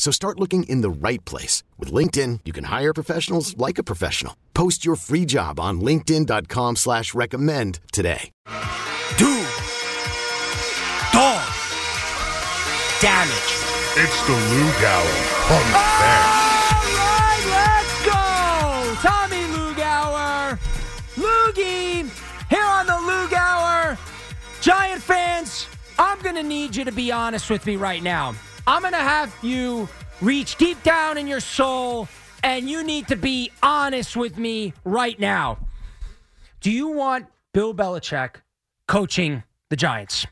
So start looking in the right place. With LinkedIn, you can hire professionals like a professional. Post your free job on linkedin.com slash recommend today. Do. Dog. Damage. It's the Lou Gower Punk Band. All right, let's go. Tommy Lugauer. Loogie. Here on the Lugauer. Giant fans, I'm going to need you to be honest with me right now. I'm going to have you reach deep down in your soul and you need to be honest with me right now. Do you want Bill Belichick coaching the Giants?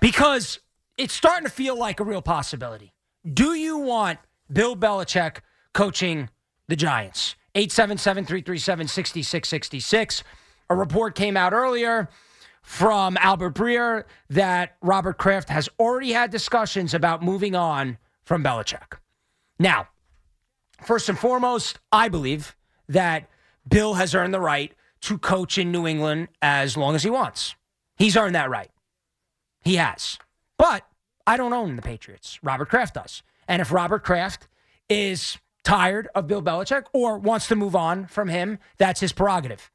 Because it's starting to feel like a real possibility. Do you want Bill Belichick coaching the Giants? 877 337 6666. A report came out earlier from Albert Breer that Robert Kraft has already had discussions about moving on from Belichick. Now, first and foremost, I believe that Bill has earned the right to coach in New England as long as he wants. He's earned that right. He has. But I don't own the Patriots. Robert Kraft does. And if Robert Kraft is tired of Bill Belichick or wants to move on from him, that's his prerogative.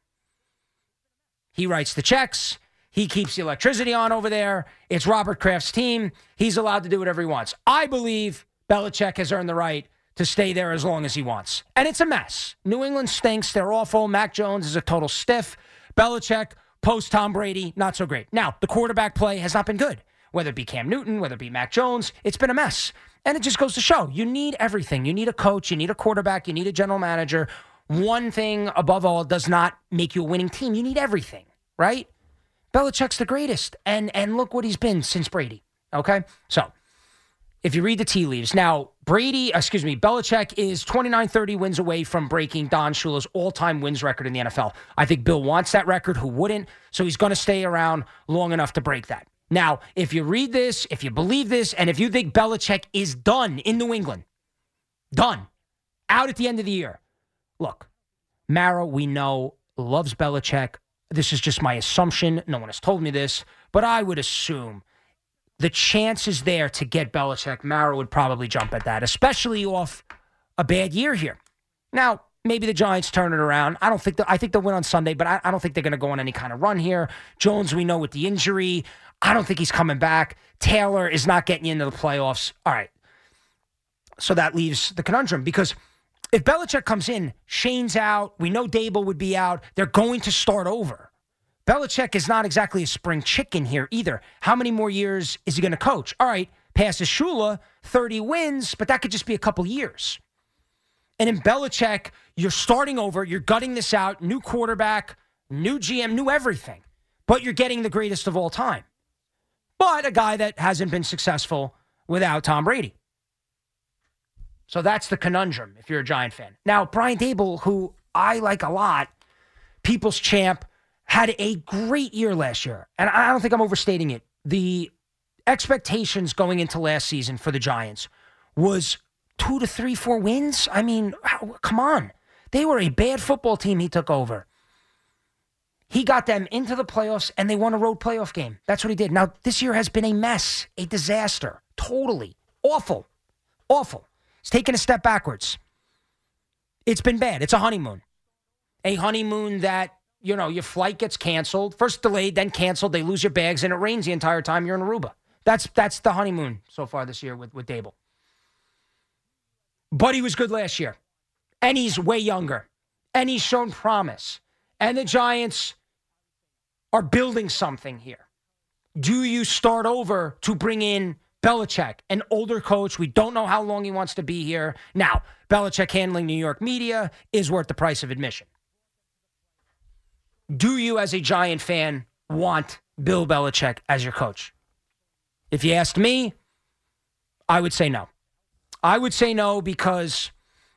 He writes the checks. He keeps the electricity on over there. It's Robert Kraft's team. He's allowed to do whatever he wants. I believe Belichick has earned the right to stay there as long as he wants. And it's a mess. New England stinks. They're awful. Mac Jones is a total stiff. Belichick, post Tom Brady, not so great. Now, the quarterback play has not been good. Whether it be Cam Newton, whether it be Mac Jones, it's been a mess. And it just goes to show you need everything. You need a coach, you need a quarterback, you need a general manager. One thing above all does not make you a winning team. You need everything, right? Belichick's the greatest. And and look what he's been since Brady. Okay? So if you read the tea leaves, now Brady, excuse me, Belichick is 29 30 wins away from breaking Don Shula's all time wins record in the NFL. I think Bill wants that record. Who wouldn't? So he's going to stay around long enough to break that. Now, if you read this, if you believe this, and if you think Belichick is done in New England, done, out at the end of the year, look, Mara, we know, loves Belichick. This is just my assumption. No one has told me this, but I would assume the chances there to get Belichick, Mara would probably jump at that, especially off a bad year here. Now, maybe the Giants turn it around. I don't think I think they'll win on Sunday, but I, I don't think they're going to go on any kind of run here. Jones, we know with the injury, I don't think he's coming back. Taylor is not getting into the playoffs. All right. So that leaves the conundrum because if Belichick comes in, Schoen's out, we know Daboll would be out, they're going to start over. Belichick is not exactly a spring chicken here either. How many more years is he going to coach? All right, passes Shula, 30 wins, but that could just be a couple years. And in Belichick, you're starting over, you're gutting this out, new quarterback, new GM, new everything, but you're getting the greatest of all time. But a guy that hasn't been successful without Tom Brady. So that's the conundrum if you're a Giant fan. Now, Brian Daboll, who I like a lot, people's champ, had a great year last year. And I don't think I'm overstating it. The expectations going into last season for the Giants was two to three, four wins. I mean, come on. They were a bad football team he took over. He got them into the playoffs and they won a road playoff game. That's what he did. Now, this year has been a mess, a disaster. Totally awful. Awful. It's taken a step backwards. It's been bad. It's a honeymoon. A honeymoon that, you know, your flight gets canceled. First delayed, then canceled. They lose your bags and it rains the entire time you're in Aruba. That's that's the honeymoon so far this year with, with Daboll. But he was good last year. and he's way younger, and he's shown promise, and the Giants are building something here. Do you start over to bring in Belichick, an older coach? We don't know how long he wants to be here. Now, Belichick handling New York media is worth the price of admission. Do you, as a Giant fan, want Bill Belichick as your coach? If you asked me, I would say no. I would say no because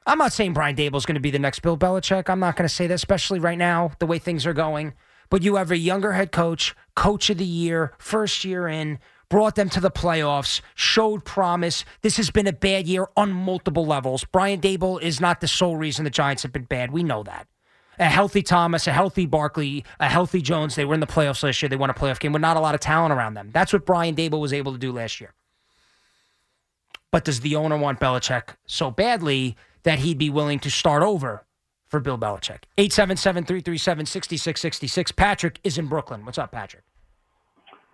I'm not saying Brian Daboll is going to be the next Bill Belichick. I'm not going to say that, especially right now, the way things are going. But you have a younger head coach, coach of the year, first year in, brought them to the playoffs, showed promise. This has been a bad year on multiple levels. Brian Daboll is not the sole reason the Giants have been bad. We know that. A healthy Thomas, a healthy Barkley, a healthy Jones. They were in the playoffs last year. They won a playoff game with not a lot of talent around them. That's what Brian Daboll was able to do last year. But does the owner want Belichick so badly that he'd be willing to start over for Bill Belichick? 877 337 6666. Patrick is in Brooklyn. What's up, Patrick?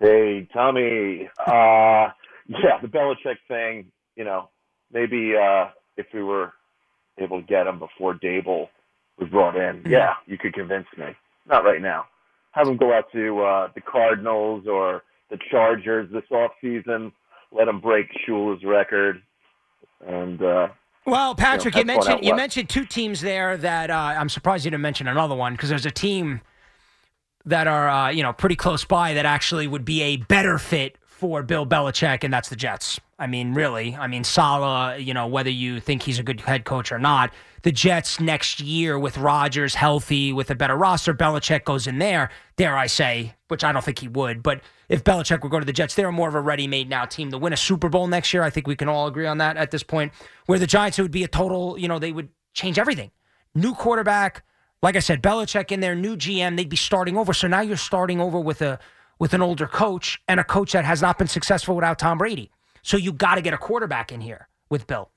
Hey, Tommy. Uh, yeah, the Belichick thing, you know, maybe uh, if we were able to get him before Daboll was brought in, yeah, you could convince me. Not right now. Have him go out to uh, the Cardinals or the Chargers this off season. Let him break Shula's record. And uh, Well, Patrick, you you, know, fun mentioned you mentioned two teams there that uh, I'm surprised you didn't mention another one because there's a team that are uh, you know pretty close by that actually would be a better fit for Bill Belichick, and that's the Jets. I mean, really, I mean, Saleh. You know, whether you think he's a good head coach or not, the Jets next year with Rodgers healthy, with a better roster, Belichick goes in there. Dare I say, which I don't think he would, but if Belichick would go to the Jets, they're more of a ready-made now team to win a Super Bowl next year. I think we can all agree on that at this point. Where the Giants, it would be a total. You know, they would change everything. New quarterback, like I said, Belichick in their new GM, they'd be starting over. So now you're starting over with a with an older coach and a coach that has not been successful without Tom Brady. So you got to get a quarterback in here with Bill.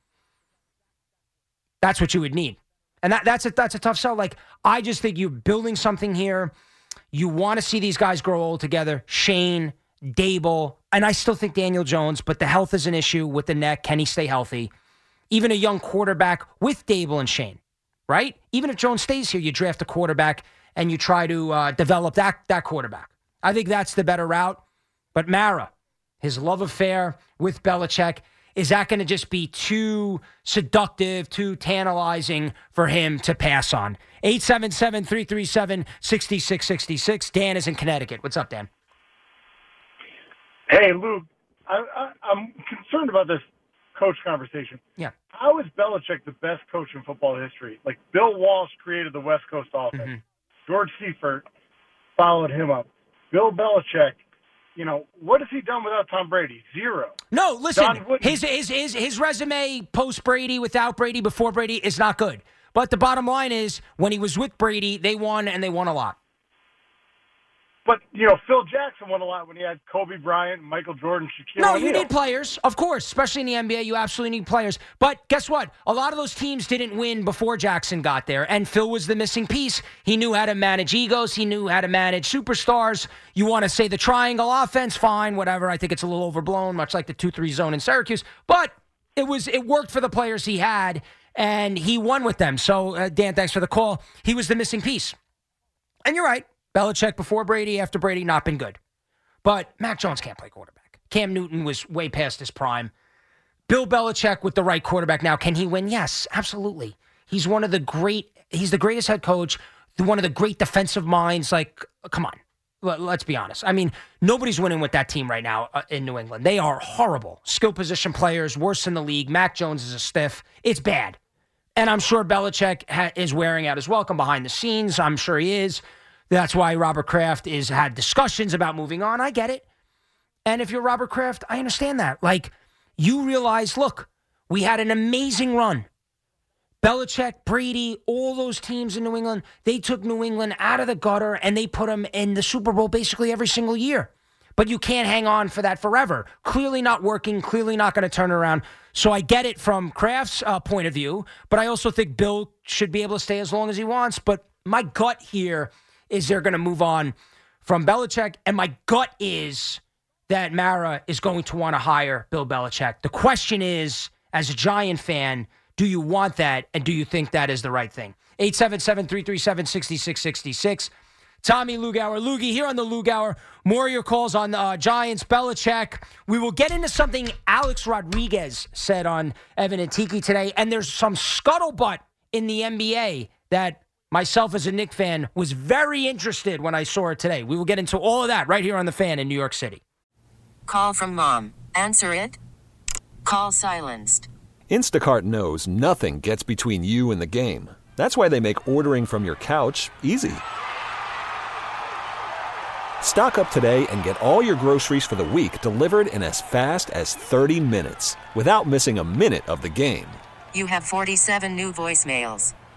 That's what you would need. And that, that's a that's a tough sell. Like I just think you're building something here. You want to see these guys grow old together. Schoen, Daboll, and I still think Daniel Jones, but the health is an issue with the neck. Can he stay healthy? Even a young quarterback with Daboll and Schoen right? Even if Jones stays here, you draft a quarterback and you try to uh, develop that that quarterback. I think that's the better route. But Mara, his love affair with Belichick, is that going to just be too seductive, too tantalizing for him to pass on? 877 337 6666. Dan is in Connecticut. What's up, Dan? Hey, Luke, I, I'm concerned about this coach conversation. Yeah. How is Belichick the best coach in football history? Like Bill Walsh created the West Coast offense. Mhm. George Seifert followed him up. Bill Belichick, you know, what has he done without Tom Brady? Zero. No, listen. His his his his resume post Brady, without Brady, before Brady is not good. But the bottom line is, when he was with Brady, they won and they won a lot. But you know, Phil Jackson won a lot when he had Kobe Bryant, Michael Jordan, Shaquille No, O'Neal. you need players, of course, especially in the NBA. You absolutely need players. But guess what? A lot of those teams didn't win before Jackson got there, and Phil was the missing piece. He knew how to manage egos. He knew how to manage superstars. You want to say the triangle offense? Fine, whatever. I think it's a little overblown, much like the two-three zone in Syracuse. But it was it worked for the players he had, and he won with them. So, uh, Dan, thanks for the call. He was the missing piece. And you're right. Belichick before Brady, after Brady, not been good. But Mac Jones can't play quarterback. Cam Newton was way past his prime. Bill Belichick with the right quarterback now, can he win? Yes, absolutely. He's one of the great, he's the greatest head coach, one of the great defensive minds. Like, come on, Let- let's be honest. I mean, nobody's winning with that team right now uh, in New England. They are horrible. Skill position players, worse in the league. Mac Jones is a stiff. It's bad. And I'm sure Belichick ha- is wearing out his welcome behind the scenes. I'm sure he is. That's why Robert Kraft is had discussions about moving on. I get it. And if you're Robert Kraft, I understand that. Like, you realize, look, we had an amazing run. Belichick, Brady, all those teams in New England, they took New England out of the gutter and they put them in the Super Bowl basically every single year. But you can't hang on for that forever. Clearly not working, clearly not going to turn around. So I get it from Kraft's uh, point of view, but I also think Bill should be able to stay as long as he wants. But my gut here is they're going to move on from Belichick, and my gut is that Mara is going to want to hire Bill Belichick. The question is, as a Giant fan, Do you want that? And do you think that is the right thing? 877 337 6666. Tommy Lugauer. Loogie here on the Lugauer. More of your calls on uh, Giants, Belichick. We will get into something Alex Rodriguez said on Evan and Tiki today. And there's some scuttlebutt in the NBA that myself as a Knick fan was very interested when I saw it today. We will get into all of that right here on the fan in New York City. Call from mom. Answer it. Call silenced. Instacart knows nothing gets between you and the game. That's why they make ordering from your couch easy. Stock up today and get all your groceries for the week delivered in as fast as 30 minutes without missing a minute of the game. You have 47 new voicemails.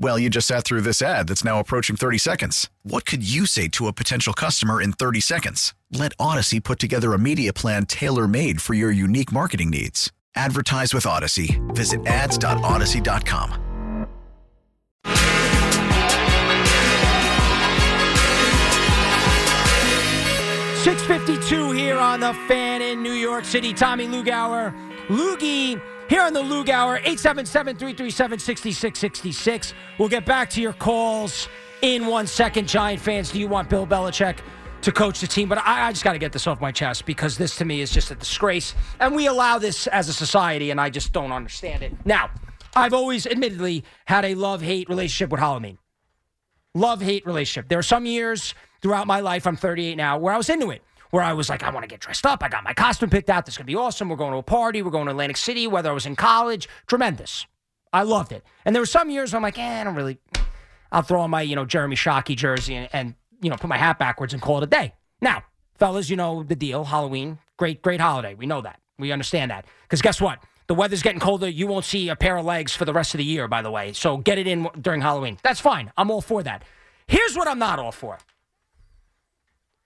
Well, you just sat through this ad that's now approaching 30 seconds. What could you say to a potential customer in 30 seconds? Let Audacy put together a media plan tailor made for your unique marketing needs. Advertise with Audacy. Visit ads.audacy.com. 652 here on the fan in New York City. Tommy Lugauer, Loogie here on the Lugauer, 877 337 6666. We'll get back to your calls in one second. Giant fans, do you want Bill Belichick to coach the team? But I, I just got to get this off my chest because this to me is just a disgrace. And we allow this as a society, and I just don't understand it. Now, I've always admittedly had a love hate relationship with Halloween. Love hate relationship. There are some years throughout my life, I'm 38 now, where I was into it. Where I was like, I want to get dressed up. I got my costume picked out. This is going to be awesome. We're going to a party. We're going to Atlantic City, whether I was in college. Tremendous. I loved it. And there were some years I'm like, eh, I don't really. I'll throw on my, you know, Jeremy Shockey jersey and, and, you know, put my hat backwards and call it a day. Now, fellas, you know the deal. Halloween, great, great holiday. We know that. We understand that. Because guess what? The weather's getting colder. You won't see a pair of legs for the rest of the year, by the way. So get it in during Halloween. That's fine. I'm all for that. Here's what I'm not all for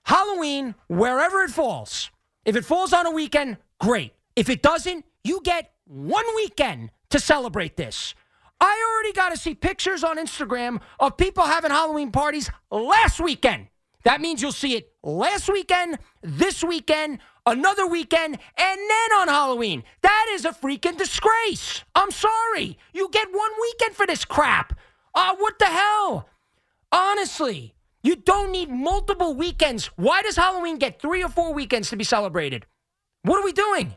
Halloween, wherever it falls. If it falls on a weekend, great. If it doesn't, you get one weekend to celebrate this. I already got to see pictures on Instagram of people having Halloween parties last weekend. That means you'll see it last weekend, this weekend, another weekend, and then on Halloween. That is a freaking disgrace. I'm sorry. You get one weekend for this crap. Uh, what the hell? Honestly, you don't need multiple weekends. Why does Halloween get three or four weekends to be celebrated? What are we doing?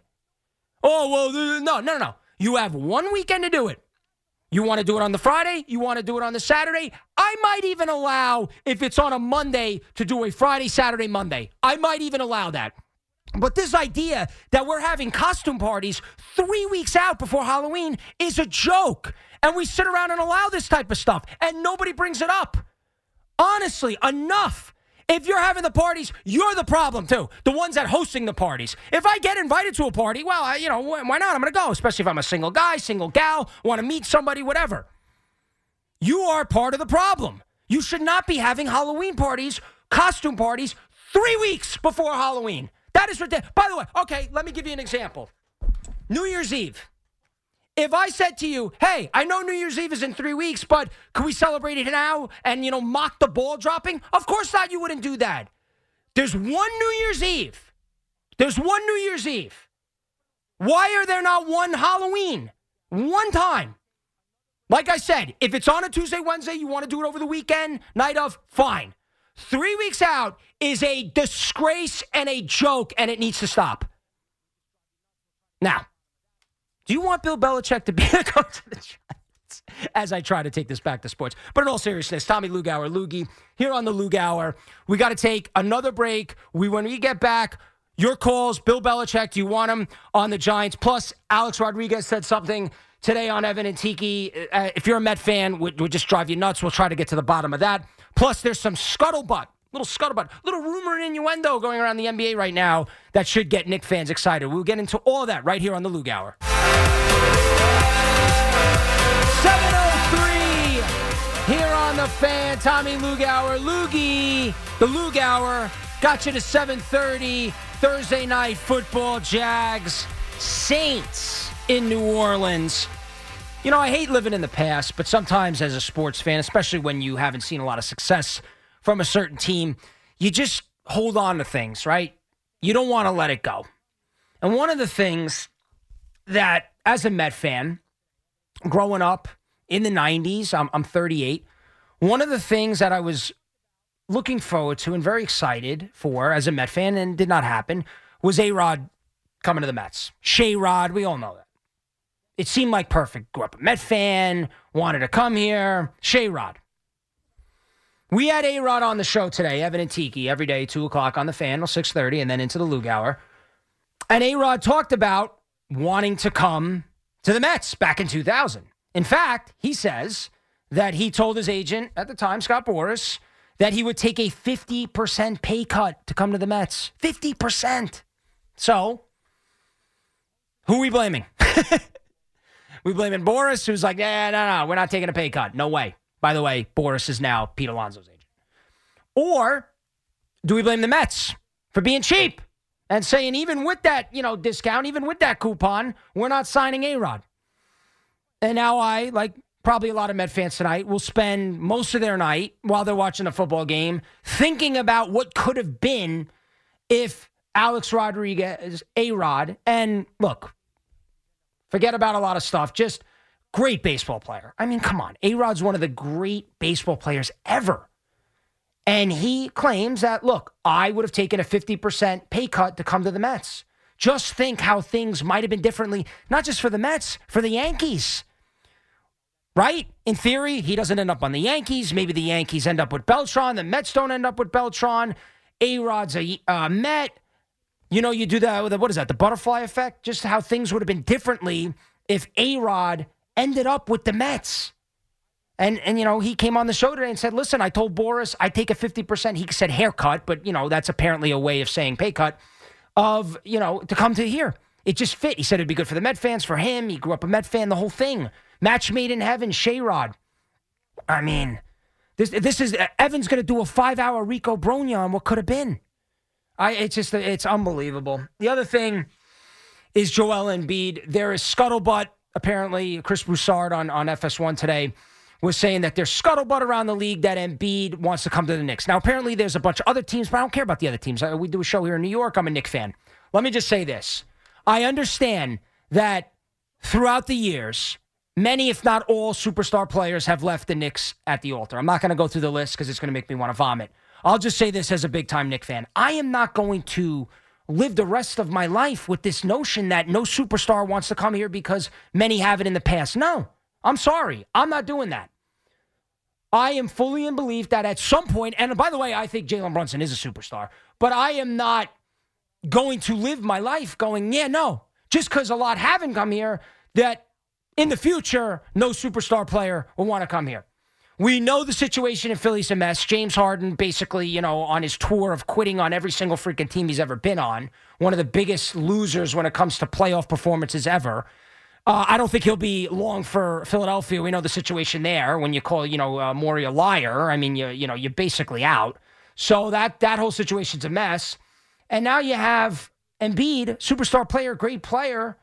Oh, well, no, no, no. You have one weekend to do it. You want to do it on the Friday? You want to do it on the Saturday? I might even allow, if it's on a Monday, to do a Friday, Saturday, Monday. I might even allow that. But this idea that we're having costume parties three weeks out before Halloween is a joke. And we sit around and allow this type of stuff, and nobody brings it up. Honestly, enough. If you're having the parties, you're the problem too. The ones that hosting the parties. If I get invited to a party, well, I, you know, why not? I'm going to go, especially if I'm a single guy, single gal, want to meet somebody, whatever. You are part of the problem. You should not be having Halloween parties, costume parties, three weeks before Halloween. That is ridiculous. By the way, okay, let me give you an example. New Year's Eve. If I said to you, hey, I know New Year's Eve is in three weeks, but can we celebrate it now and, you know, mock the ball dropping? Of course not, you wouldn't do that. There's one New Year's Eve. There's one New Year's Eve. Why are there not one Halloween? One time. Like I said, if it's on a Tuesday, Wednesday, you want to do it over the weekend, night of, fine. Three weeks out is a disgrace and a joke, and it needs to stop. Now, do you want Bill Belichick to be the coach of the Giants? as, I try to take this back to sports. But in all seriousness, Tommy Lugauer, Loogie, here on the Lugauer. We got to take another break. We When we get back, your calls, Bill Belichick, do you want him on the Giants? Plus, Alex Rodriguez said something today on Evan and Tiki. Uh, if you're a Met fan, would, would just drive you nuts. We'll try to get to the bottom of that. Plus, there's some scuttlebutt, little scuttlebutt, little rumor and innuendo going around the NBA right now that should get Knick fans excited. We'll get into all that right here on the Lug Hour. 703 here on the fan. Tommy Lugauer, Loogie, the Lugauer got you to 730. Thursday night football, Jags, Saints in New Orleans. You know, I hate living in the past, but sometimes as a sports fan, especially when you haven't seen a lot of success from a certain team, you just hold on to things, right? You don't want to let it go. And one of the things that, as a Met fan, growing up in the 90s, I'm, I'm 38, one of the things that I was looking forward to and very excited for as a Met fan, and did not happen, was A Rod coming to the Mets. Shea Rod, we all know that. It seemed like perfect. Grew up a Met fan, wanted to come here. Shea Rod. We had A Rod on the show today, Evan and Tiki, every day, 2 o'clock on the fan till 6.30, and then into the Lug Hour. And A Rod talked about wanting to come to the Mets back in 2000. In fact, he says that he told his agent at the time, Scott Boras, that he would take a 50% pay cut to come to the Mets. 50%. So, who are we blaming? we blaming Boras, who's like, yeah, no, no, we're not taking a pay cut. No way. By the way, Boras is now Pete Alonso's agent. Or do we blame the Mets for being cheap and saying, even with that, you know, discount, even with that coupon, we're not signing A-Rod? And now I, like probably a lot of Met fans tonight will spend most of their night while they're watching a football game thinking about what could have been if Alex Rodriguez, A Rod, and look, forget about a lot of stuff. Just great baseball player. I mean, come on. A Rod's one of the great baseball players ever. And he claims that, look, I would have taken a 50% pay cut to come to the Mets. Just think how things might have been differently, not just for the Mets, for the Yankees right? In theory, he doesn't end up on the Yankees. Maybe the Yankees end up with Beltran. The Mets don't end up with Beltran. A Rod's a uh, Met. You know, you do that. What is that? The butterfly effect? Just how things would have been differently if A Rod ended up with the Mets. And and you know, he came on the show today and said, "Listen, I told Boras I take a fifty percent." He said haircut, but you know that's apparently a way of saying pay cut. Of you know to come to here, it just fit. He said it'd be good for the Met fans, for him. He grew up a Met fan, the whole thing. Match made in heaven, Shayrod. I mean, this this is Evan's going to do a five hour Rico Brogna on what could have been. I it's just it's unbelievable. The other thing is Joel Embiid. There is scuttlebutt. Apparently, Chris Broussard on on FS1 today was saying that there's scuttlebutt around the league that Embiid wants to come to the Knicks. Now, apparently, there's a bunch of other teams, but I don't care about the other teams. We do a show here in New York. I'm a Knick fan. Let me just say this: I understand that throughout the years, Many, if not all, superstar players have left the Knicks at the altar. I'm not going to go through the list because it's going to make me want to vomit. I'll just say this as a big time Knick fan. I am not going to live the rest of my life with this notion that no superstar wants to come here because many have it in the past. No, I'm sorry. I'm not doing that. I am fully in belief that at some point, and by the way, I think Jalen Brunson is a superstar, but I am not going to live my life going, yeah, no, just because a lot haven't come here, that in the future, no superstar player will want to come here. We know the situation in Philly's a mess. James Harden, basically, you know, on his tour of quitting on every single freaking team he's ever been on, one of the biggest losers when it comes to playoff performances ever. Uh, I don't think he'll be long for Philadelphia. We know the situation there. When you call, you know, uh, Morey a liar, I mean, you you know, you're basically out. So that that whole situation's a mess. And now you have Embiid, superstar player, great player.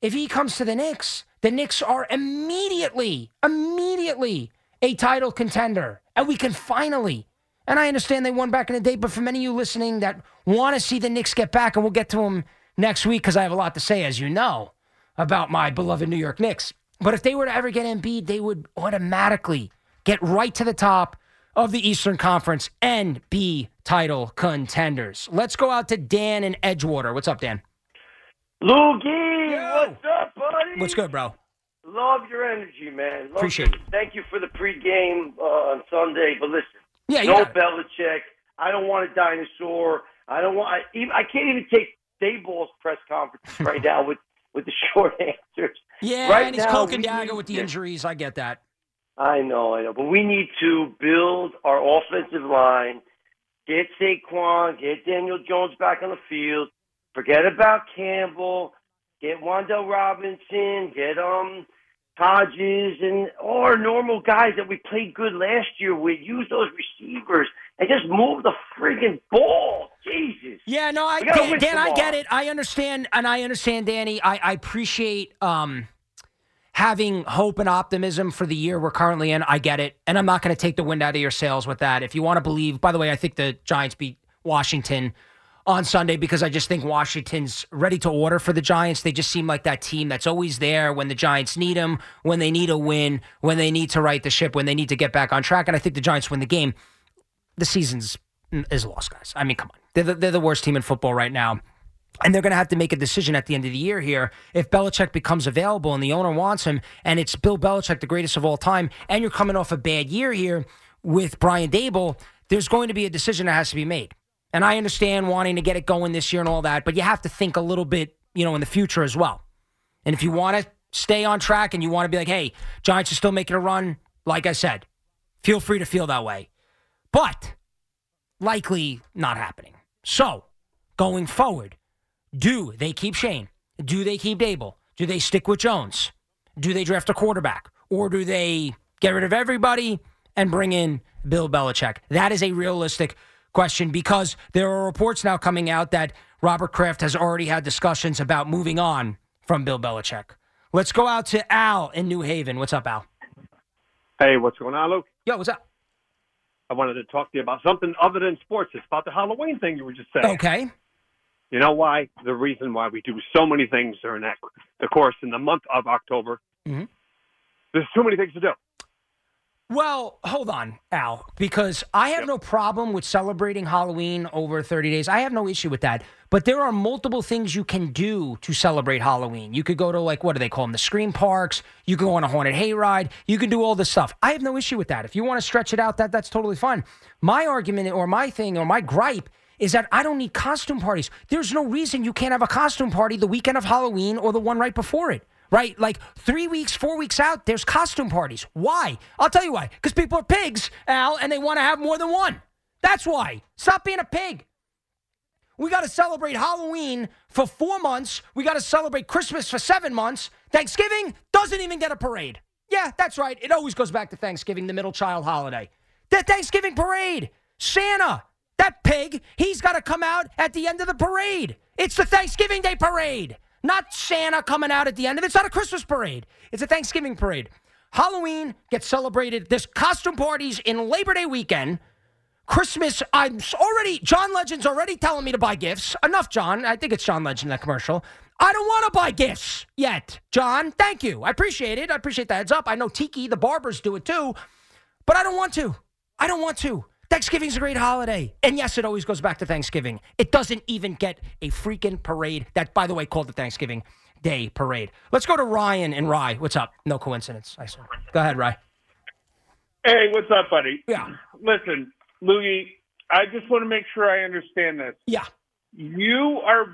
If he comes to the Knicks, the Knicks are immediately, immediately a title contender. And we can finally, and I understand they won back in the day, but for many of you listening that want to see the Knicks get back, and we'll get to them next week because I have a lot to say, as you know, about my beloved New York Knicks. But if they were to ever get Embiid, they would automatically get right to the top of the Eastern Conference and be title contenders. Let's go out to Dan in Edgewater. What's up, Dan? Loogie, what's up, buddy? What's good, bro? Love your energy, man. Love Appreciate you. Thank you for the pregame uh, on Sunday. But listen, Yeah, no. Belichick. I don't want a dinosaur. I don't want. I, even, I can't even take Daboll's press conference right now with with the short answers. Yeah, right and he's now, cloak and dagger with the yeah. injuries. I get that. I know, I know, but we need to build our offensive line. Get Saquon, get Daniel Jones back on the field. Forget about Campbell. Get Wan'Dale Robinson. Get um Hodges and all our normal guys that we played good last year with. Use those receivers and just move the friggin' ball. Jesus. Yeah, no, I Dan, Dan I get it. I understand, and I understand, Danny. I, I appreciate um, having hope and optimism for the year we're currently in. I get it, and I'm not going to take the wind out of your sails with that. If you want to believe, by the way, I think the Giants beat Washington on Sunday because I just think Washington's ready to order for the Giants. They just seem like that team that's always there when the Giants need them, when they need a win, when they need to right the ship, when they need to get back on track. And I think the Giants win the game. The season's is lost, guys. I mean, come on. They're the, they're the worst team in football right now. And they're going to have to make a decision at the end of the year here. If Belichick becomes available and the owner wants him, and it's Bill Belichick, the greatest of all time, and you're coming off a bad year here with Brian Daboll, there's going to be a decision that has to be made. And I understand wanting to get it going this year and all that, but you have to think a little bit, you know, in the future as well. And if you want to stay on track and you want to be like, hey, Giants are still making a run, like I said, feel free to feel that way. But likely not happening. So, going forward, do they keep Schoen? Do they keep Daboll? Do they stick with Jones? Do they draft a quarterback? Or do they get rid of everybody and bring in Bill Belichick? That is a realistic question because there are reports now coming out that Robert Kraft has already had discussions about moving on from Bill Belichick. Let's go out to Al in New Haven. What's up, Al? Hey, what's going on, Luke? Yo, what's up? I wanted to talk to you about something other than sports. It's about the Halloween thing you were just saying. Okay. You know why? The reason why we do so many things during that, the course in the month of October. Mhm. There's too many things to do. Well, hold on, Al, because I have no problem with celebrating Halloween over 30 days. I have no issue with that. But there are multiple things you can do to celebrate Halloween. You could go to, like, what do they call them? The scream parks. You can go on a haunted hayride. You can do all this stuff. I have no issue with that. If you want to stretch it out, that that's totally fine. My argument or my thing or my gripe is that I don't need costume parties. There's no reason you can't have a costume party the weekend of Halloween or the one right before it. Right? Like three weeks, four weeks out, there's costume parties. Why? I'll tell you why. Because people are pigs, Al, and they want to have more than one. That's why. Stop being a pig. We got to celebrate Halloween for four months. We got to celebrate Christmas for seven months. Thanksgiving doesn't even get a parade. Yeah, that's right. It always goes back to Thanksgiving, the middle child holiday. The Thanksgiving parade. Santa, that pig, he's got to come out at the end of the parade. It's the Thanksgiving Day parade, not Santa coming out at the end of it. It's not a Christmas parade, it's a Thanksgiving parade. Halloween gets celebrated. There's costume parties in Labor Day weekend. Christmas, I'm already, John Legend's already telling me to buy gifts. Enough, John. I think it's John Legend, that commercial. I don't want to buy gifts yet, John. Thank you. I appreciate it. I appreciate the heads up. I know Tiki, the barbers, do it too, but I don't want to. I don't want to. Thanksgiving's a great holiday. And yes, it always goes back to Thanksgiving. It doesn't even get a freaking parade that, by the way, called the Thanksgiving Day Parade. Let's go to Ryan and Rye. What's up? No coincidence, I saw. Go ahead, Rye. Hey, what's up, buddy? Yeah. Listen, Lougie, I just want to make sure I understand this. Yeah. You are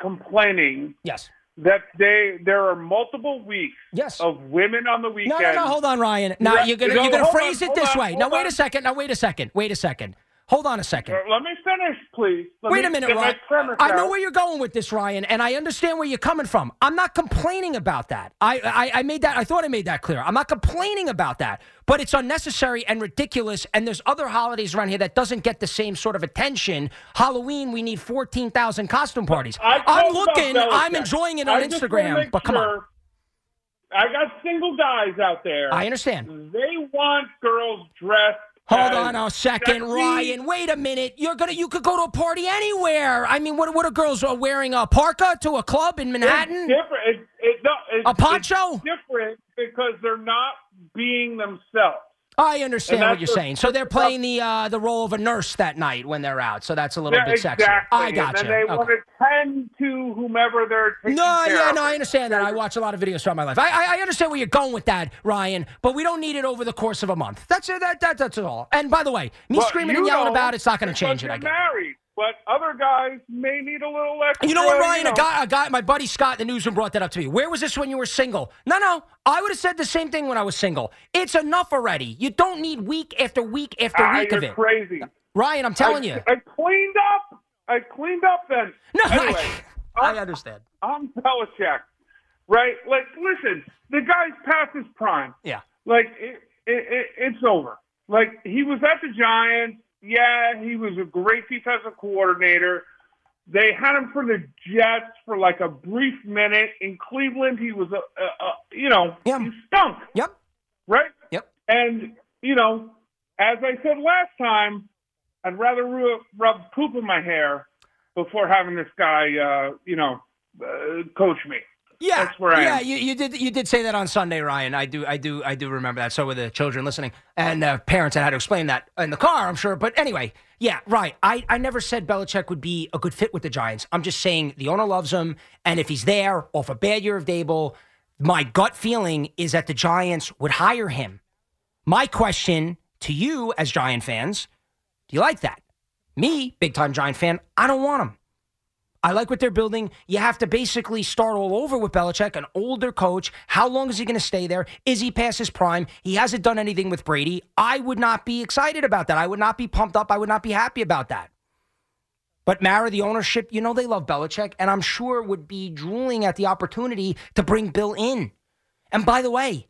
complaining Yes. That they there are multiple weeks yes. of women on the weekend. No, no, no. Hold on, Ryan. Now you're gonna No, you're gonna phrase on, it this on, way. Now wait on. a second. Now wait a second. Wait a second. Hold on a second. Let me finish, please. Let Wait a minute, Ryan. I know out. where you're going with this, Ryan, and I understand where you're coming from. I'm not complaining about that. I, I, I made that. I thought I made that clear. I'm not complaining about that, but it's unnecessary and ridiculous. And there's other holidays around here that doesn't get the same sort of attention. Halloween, we need 14,000 costume parties. I'm looking. I'm enjoying it on I just wanna Instagram. But come on. I got single guys out there. I understand. They want girls dressed. Hold as on a second. Ryan. Wait a minute. You're gonna you could go to a party anywhere. I mean, what what are girls are wearing a parka to a club in Manhattan? It's different. It, it, no, it's, A poncho? It's different because they're not being themselves. I understand what you're the- saying. So they're playing the uh, the role of a nurse that night when they're out. So that's a little Yeah, bit sexy. I got and you. then they want to tend to whomever they're taking No, care yeah, of. no, I understand that. I watch a lot of videos throughout my life. I, I, I understand where you're going with that, Ryan, but we don't need it over the course of a month. That's it. That, that, that's it all. And by the way, me But screaming and yelling about it's not going to change it. I get. married, but other guys may need a little extra. You know what, Ryan? you A guy, a guy, my buddy Scott, in the newsroom, brought that up to me. Where was this when you were single? No, no. I would have said the same thing when I was single. It's enough already. You don't need week after week after Ah, week of it. crazy. Ryan, I'm telling I, you. I cleaned up. I cleaned up then. No, I- anyway, I I'm- understand. I'm Belichick, right? Like, listen, the guy's past his prime. Yeah. Like, it, it, it, it's over. Like, he was at the Giants. Yeah, he was a great defensive coordinator. They had him for the Jets for like a brief minute. In Cleveland, he was a, a, a you know, he stunk. Yep. Right? Yep. And, you know, as I said last time, I'd rather ru- rub poop in my hair before having this guy, uh, you know, uh, coach me. Yeah, That's where I yeah, am. you, you did you did say that on Sunday, Ryan. I do I do I do remember that. So were the children listening and uh, parents. I had to explain that in the car, I'm sure. But anyway, yeah, right. I, I never said Belichick would be a good fit with the Giants. I'm just saying the owner loves him, and if he's there off a bad year of Daboll, my gut feeling is that the Giants would hire him. My question to you, as Giant fans, do you like that? Me, big time Giant fan, I don't want him. I like what they're building. You have to basically start all over with Belichick, an older coach. How long is he going to stay there? Is he past his prime? He hasn't done anything with Brady. I would not be excited about that. I would not be pumped up. I would not be happy about that. But Mara, the ownership, you know they love Belichick, and I'm sure would be drooling at the opportunity to bring Bill in. And by the way,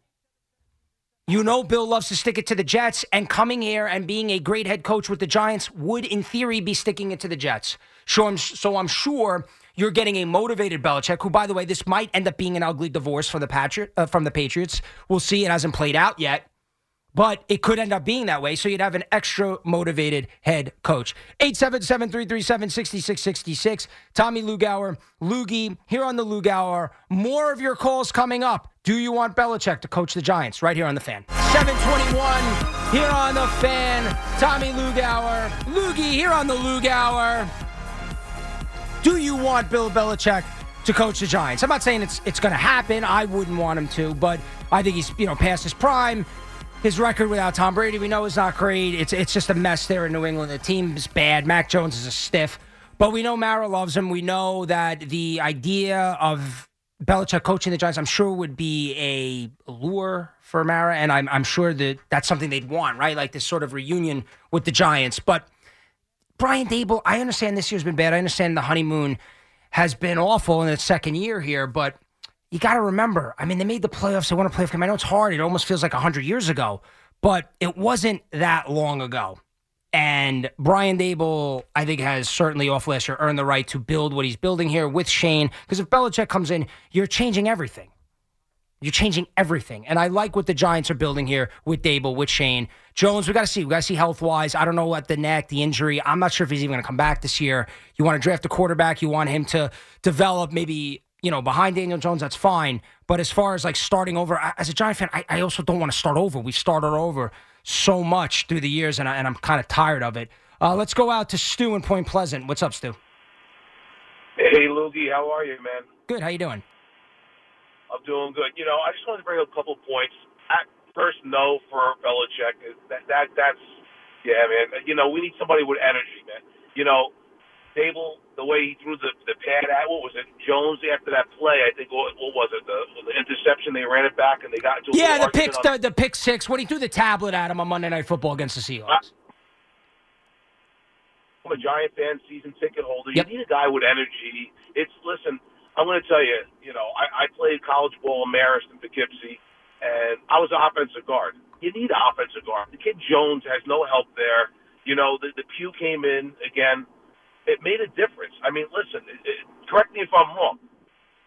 you know Bill loves to stick it to the Jets, and coming here and being a great head coach with the Giants would, in theory, be sticking it to the Jets. So I'm, so I'm sure you're getting a motivated Belichick, who, by the way, this might end up being an ugly divorce for the Patriot, uh, from the Patriots. We'll see. It hasn't played out yet. But it could end up being that way. So you'd have an extra motivated head coach. 877 337 6666. Tommy Lugauer, Loogie, here on the Lugauer. More of your calls coming up. Do you want Belichick to coach the Giants? Right here on the fan. 721 here on the fan. Tommy Lugauer. Loogie here on the Lugauer. Do you want Bill Belichick to coach the Giants? I'm not saying it's it's going to happen. I wouldn't want him to, but I think he's you know past his prime. His record without Tom Brady, we know, is not great. It's it's just a mess there in New England. The team's bad. Mac Jones is a stiff, but we know Mara loves him. We know that the idea of Belichick coaching the Giants, I'm sure, would be a lure for Mara, and I'm I'm sure that that's something they'd want, right? Like this sort of reunion with the Giants, but. Brian Daboll, I understand this year's been bad. I understand the honeymoon has been awful in its second year here, but you got to remember, I mean, they made the playoffs. They won a playoff game. I know it's hard. It almost feels like 100 years ago, but it wasn't that long ago. And Brian Daboll, I think, has certainly off last year earned the right to build what he's building here with Schoen. Because if Belichick comes in, you're changing everything. You're changing everything. And I like what the Giants are building here with Daboll, with Schoen. Jones, we got to see. We got to see health wise. I don't know what the neck, the injury. I'm not sure if he's even going to come back this year. You want to draft a quarterback. You want him to develop maybe, you know, behind Daniel Jones. That's fine. But as far as like starting over, I- as a Giant fan, I, I also don't want to start over. We've started over so much through the years, and, I, and I'm kind of tired of it. Uh, let's go out to Stu in Point Pleasant. What's up, Stu? Hey, Loogie, how are you, man? Good. How you doing? I'm doing good. You know, I just wanted to bring up a couple points. At first, no for Belichick. That that that's yeah, man. You know, we need somebody with energy, man. You know, Daboll, the way he threw the the pad at what was it? Jones after that play, I think what, what was it? The, the interception. They ran it back and they got into a Yeah, the pick, the, the pick six. When he threw the tablet at him on Monday Night Football against the Seahawks. Uh, I'm a Giant fan, season ticket holder. You need a guy with energy. It's listen. I'm going to tell you. You know, I, I played college ball in Marist and Poughkeepsie, and I was an offensive guard. You need an offensive guard. The kid Jones has no help there. You know, the the Pew came in again. It made a difference. I mean, listen. It, it, correct me if I'm wrong.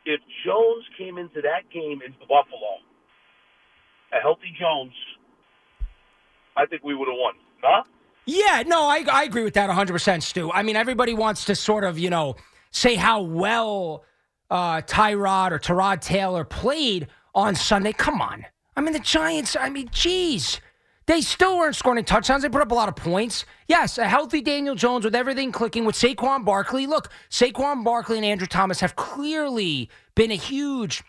If Jones came into that game in Buffalo, a healthy Jones, I think we would have won. Huh? Yeah, no, I, I agree with that 100%, Stu. I mean, everybody wants to sort of, you know, say how well uh, Tyrod or Tyrod Taylor played on Sunday. Come on. I mean, the Giants, I mean, geez. They still weren't scoring touchdowns. They put up a lot of points. Yes, a healthy Daniel Jones with everything clicking with Saquon Barkley. Look, Saquon Barkley and Andrew Thomas have clearly been a huge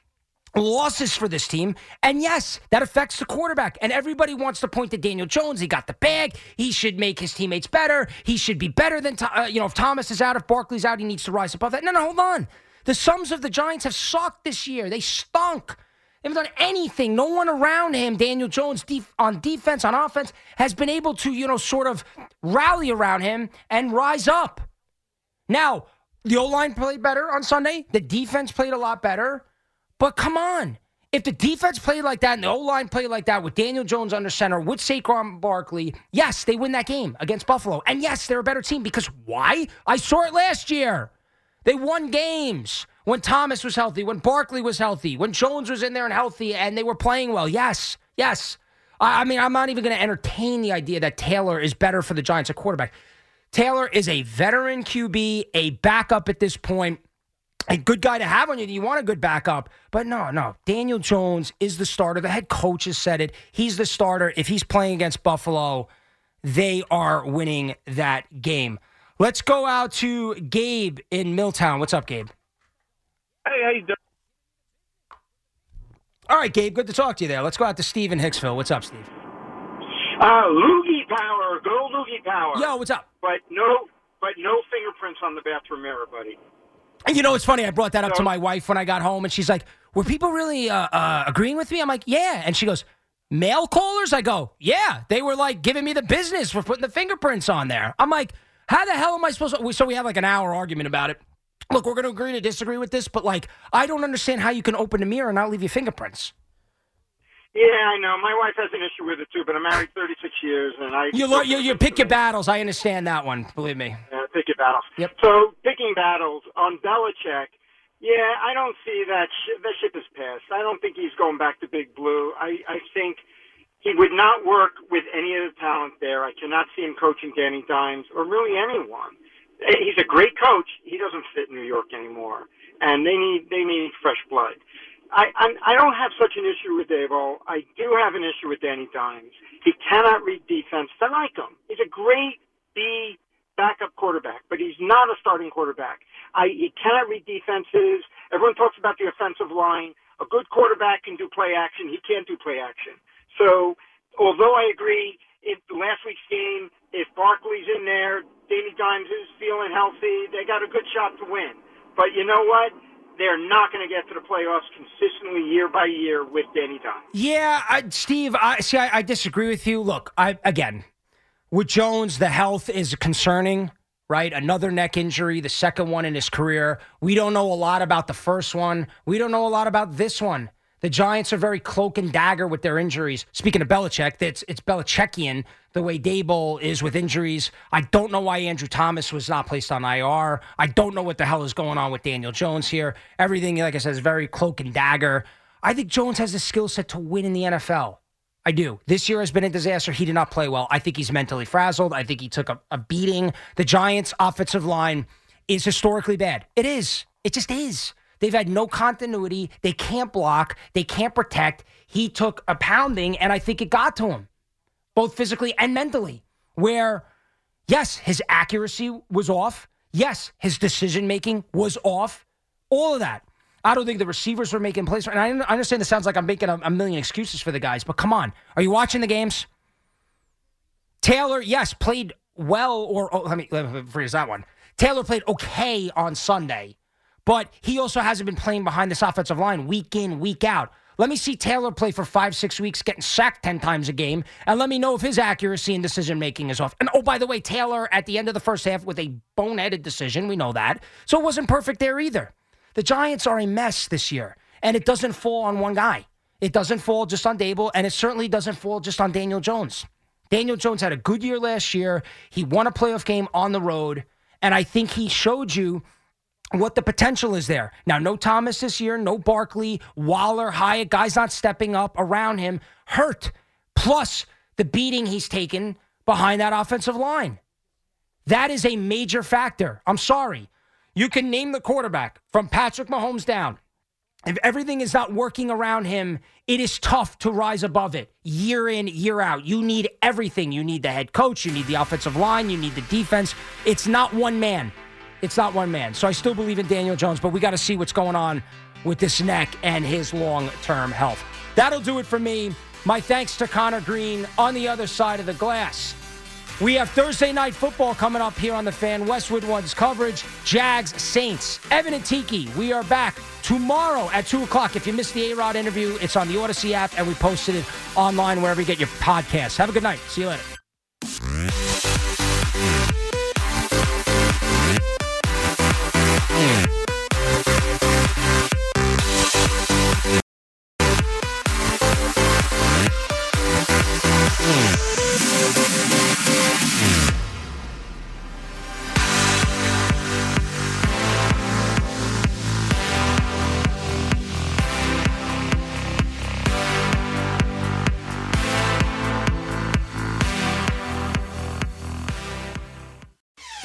losses for this team. And yes, that affects the quarterback. And everybody wants to point to Daniel Jones. He got the bag. He should make his teammates better. He should be better than, uh, you know, if Thomas is out, if Barkley's out, he needs to rise above that. No, no, hold on. The sums of the Giants have sucked this year. They stunk. They haven't done anything. No one around him, Daniel Jones, def- on defense, on offense, has been able to, you know, sort of rally around him and rise up. Now, the O line played better on Sunday. The defense played a lot better. But come on. If the defense played like that and the O line played like that with Daniel Jones under center, with Saquon Barkley, yes, they win that game against Buffalo. And yes, they're a better team because why? I saw it last year. They won games when Thomas was healthy, when Barkley was healthy, when Jones was in there and healthy, and they were playing well. Yes, yes. I, I mean, I'm not even going to entertain the idea that Taylor is better for the Giants at quarterback. Taylor is a veteran QB, a backup at this point a good guy to have on you. You want a good backup. But no, no. Daniel Jones is the starter. The head coach has said it. He's the starter. If he's playing against Buffalo, they are winning that game. Let's go out to Gabe in Milltown. What's up, Gabe? Hey, how you doing? All right, Gabe. Good to talk to you there. Let's go out to Steve in Hicksville. What's up, Steve? Uh, loogie power, go loogie power. Yo, what's up? But no, but no fingerprints on the bathroom mirror, buddy. And you know, it's funny. I brought that up to my wife when I got home, and she's like, "Were people really uh, uh, agreeing with me?" I'm like, "Yeah," and she goes, "Male callers?" I go, "Yeah." They were like giving me the business for putting the fingerprints on there. I'm like, "How the hell am I supposed to?" So we have like an hour argument about it. Look, we're going to agree to disagree with this, but like, I don't understand how you can open a mirror and not leave your fingerprints. Yeah, I know. My wife has an issue with it too, but I'm married 36 years, and I You lo- you, you pick your battles. I understand that one. Believe me. uh, pick your battles. Yep. So picking battles on Belichick. Yeah, I don't see that. Sh- that ship is passed. I don't think he's going back to Big Blue. I I think he would not work with any of the talent there. I cannot see him coaching Danny Dimes or really anyone. He's a great coach. He doesn't fit New York anymore, and they need they need fresh blood. I I'm, I don't have such an issue with Daboll. I do have an issue with Danny Dimes. He cannot read defense. I like him. He's a great B backup quarterback, but he's not a starting quarterback. I he cannot read defenses. Everyone talks about the offensive line. A good quarterback can do play action. He can't do play action. So although I agree, if last week's game, if Barkley's in there, Danny Dimes is feeling healthy, they got a good shot to win. But you know what? They're not going to get to the playoffs consistently year by year with Danny Dimes. Yeah, I, Steve. I see. I, I disagree with you. Look, I again with Jones, the health is concerning. Right, another neck injury, the second one in his career. We don't know a lot about the first one. We don't know a lot about this one. The Giants are very cloak and dagger with their injuries. Speaking of Belichick, it's it's Belichickian the way Daboll is with injuries. I don't know why Andrew Thomas was not placed on IR. I don't know what the hell is going on with Daniel Jones here. Everything, like I said, is very cloak and dagger. I think Jones has the skill set to win in the NFL. I do. This year has been a disaster. He did not play well. I think he's mentally frazzled. I think he took a, a beating. The Giants' offensive line is historically bad. It is. It just is. They've had no continuity. They can't block. They can't protect. He took a pounding, and I think it got to him, both physically and mentally. Where, yes, his accuracy was off. Yes, his decision making was off. All of that. I don't think the receivers were making plays. And I understand this sounds like I'm making a, a million excuses for the guys, but come on. Are you watching the games? Taylor, yes, played well, or oh, let, me, let me phrase that one. Taylor played okay on Sunday, but he also hasn't been playing behind this offensive line week in, week out. Let me see Taylor play for five, six weeks, getting sacked 10 times a game, and let me know if his accuracy and decision making is off. And oh, by the way, Taylor at the end of the first half with a boneheaded decision. We know that. So it wasn't perfect there either. The Giants are a mess this year, and it doesn't fall on one guy. It doesn't fall just on Daboll, and it certainly doesn't fall just on Daniel Jones. Daniel Jones had a good year last year. He won a playoff game on the road, and I think he showed you what the potential is there. Now, no Thomas this year, no Barkley, Waller, Hyatt, guys not stepping up around him, hurt. Plus the beating he's taken behind that offensive line. That is a major factor. I'm sorry. You can name the quarterback from Patrick Mahomes down. if everything is not working around him, it is tough to rise above it year in, year out. You need everything. You need the head coach, you need the offensive line, you need the defense. It's not one man. It's not one man. So I still believe in Daniel Jones, but we got to see what's going on with this neck and his long term health. That'll do it for me. My thanks to Connor Green on the other side of the glass. We have Thursday night football coming up here on the fan. Westwood One's coverage. Jags, Saints, Evan and Tiki. We are back tomorrow at 2 o'clock. If you missed the A Rod interview, it's on the Audacy app and we posted it online wherever you get your podcasts. Have a good night. See you later.